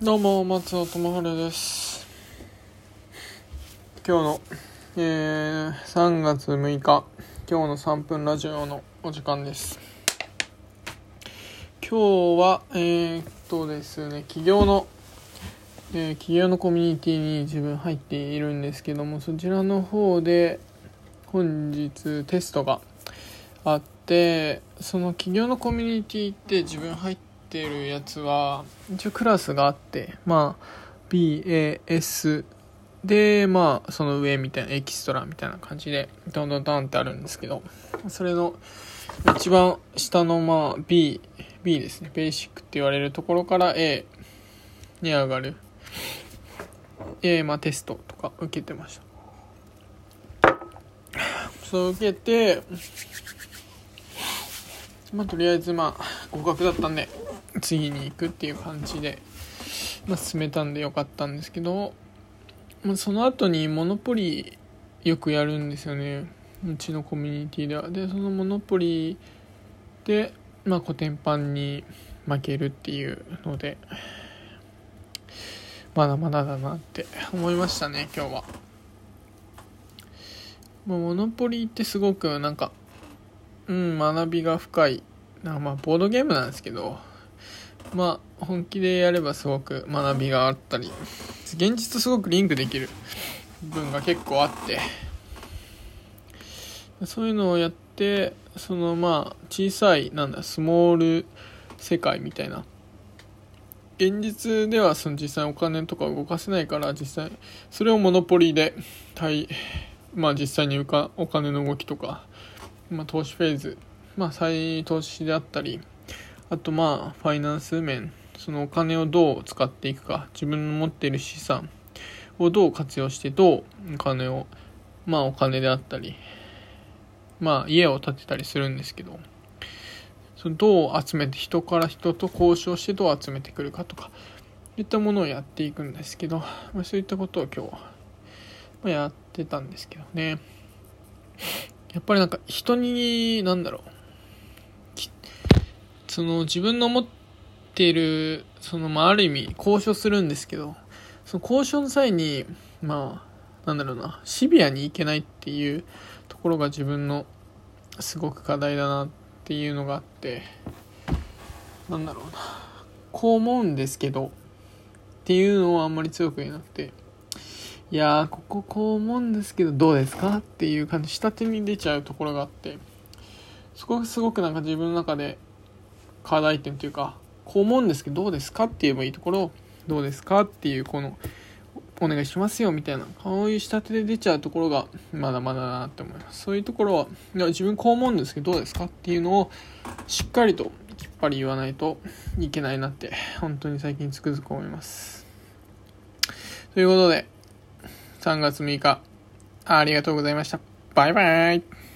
どうも、松尾智春です。今日の、えー、3月6日、今日の3分ラジオのお時間です。今日は、えー、っとですね、企業の、えー企業のコミュニティに自分入っているんですけども、そちらの方で、本日テストがあって、その企業のコミュニティって自分入ってってるやつは、一応クラスがあって、まあ、BAS で、まあ、その上みたいな、エキストラみたいな感じで、どんどんどんってあるんですけど、それの一番下の、まあ、B、B ですね、ベーシックって言われるところから A に上がる、A、まあ、テストとか受けてました。そう受けて、まあ、とりあえずまあ合格だったんで次に行くっていう感じで、まあ、進めたんでよかったんですけど、まあ、その後にモノポリよくやるんですよねうちのコミュニティではでそのモノポリで、まあ、コテンパンに負けるっていうのでまだまだだなって思いましたね今日は。まモノポリってすごくなんかうん、学びが深い。なんかまあ、ボードゲームなんですけど、まあ、本気でやればすごく学びがあったり、現実とすごくリンクできる部分が結構あって、そういうのをやって、そのまあ、小さい、なんだ、スモール世界みたいな。現実ではその実際お金とか動かせないから、実際、それをモノポリで、対、まあ実際にうかお金の動きとか、まあ、投資フェーズ、まあ、再投資であったり。あとまあファイナンス面。そのお金をどう使っていくか。自分の持っている資産をどう活用してどうお金をまあお金であったりまあ家を建てたりするんですけどそのどう集めて人から人と交渉してどう集めてくるかとかいったものをやっていくんですけど、まあ、そういったことを今日は、ま、やってたんですけどね。やっぱりなんか人に、なんだろう。その自分の持っている、そのまあある意味交渉するんですけど、その交渉の際に、まあ、なんだろうな、シビアにいけないっていうところが自分のすごく課題だなっていうのがあって、なんだろうな、こう思うんですけど、っていうのはあんまり強く言えなくて、いやー、こここう思うんですけど、どうですか？っていう感じ、下手に出ちゃうところがあって、そこがすごくなんか自分の中で課題点というか、こう思うんですけど、どうですかって言えばいいところを、どうですかっていう、この、お願いしますよみたいな、こういう下手で出ちゃうところが、まだまだだなって思います。そういうところは、いや自分こう思うんですけど、どうですかっていうのを、しっかりときっぱり言わないといけないなって、本当に最近つくづく思います。ということで、3月6日、ありがとうございました。バイバイ。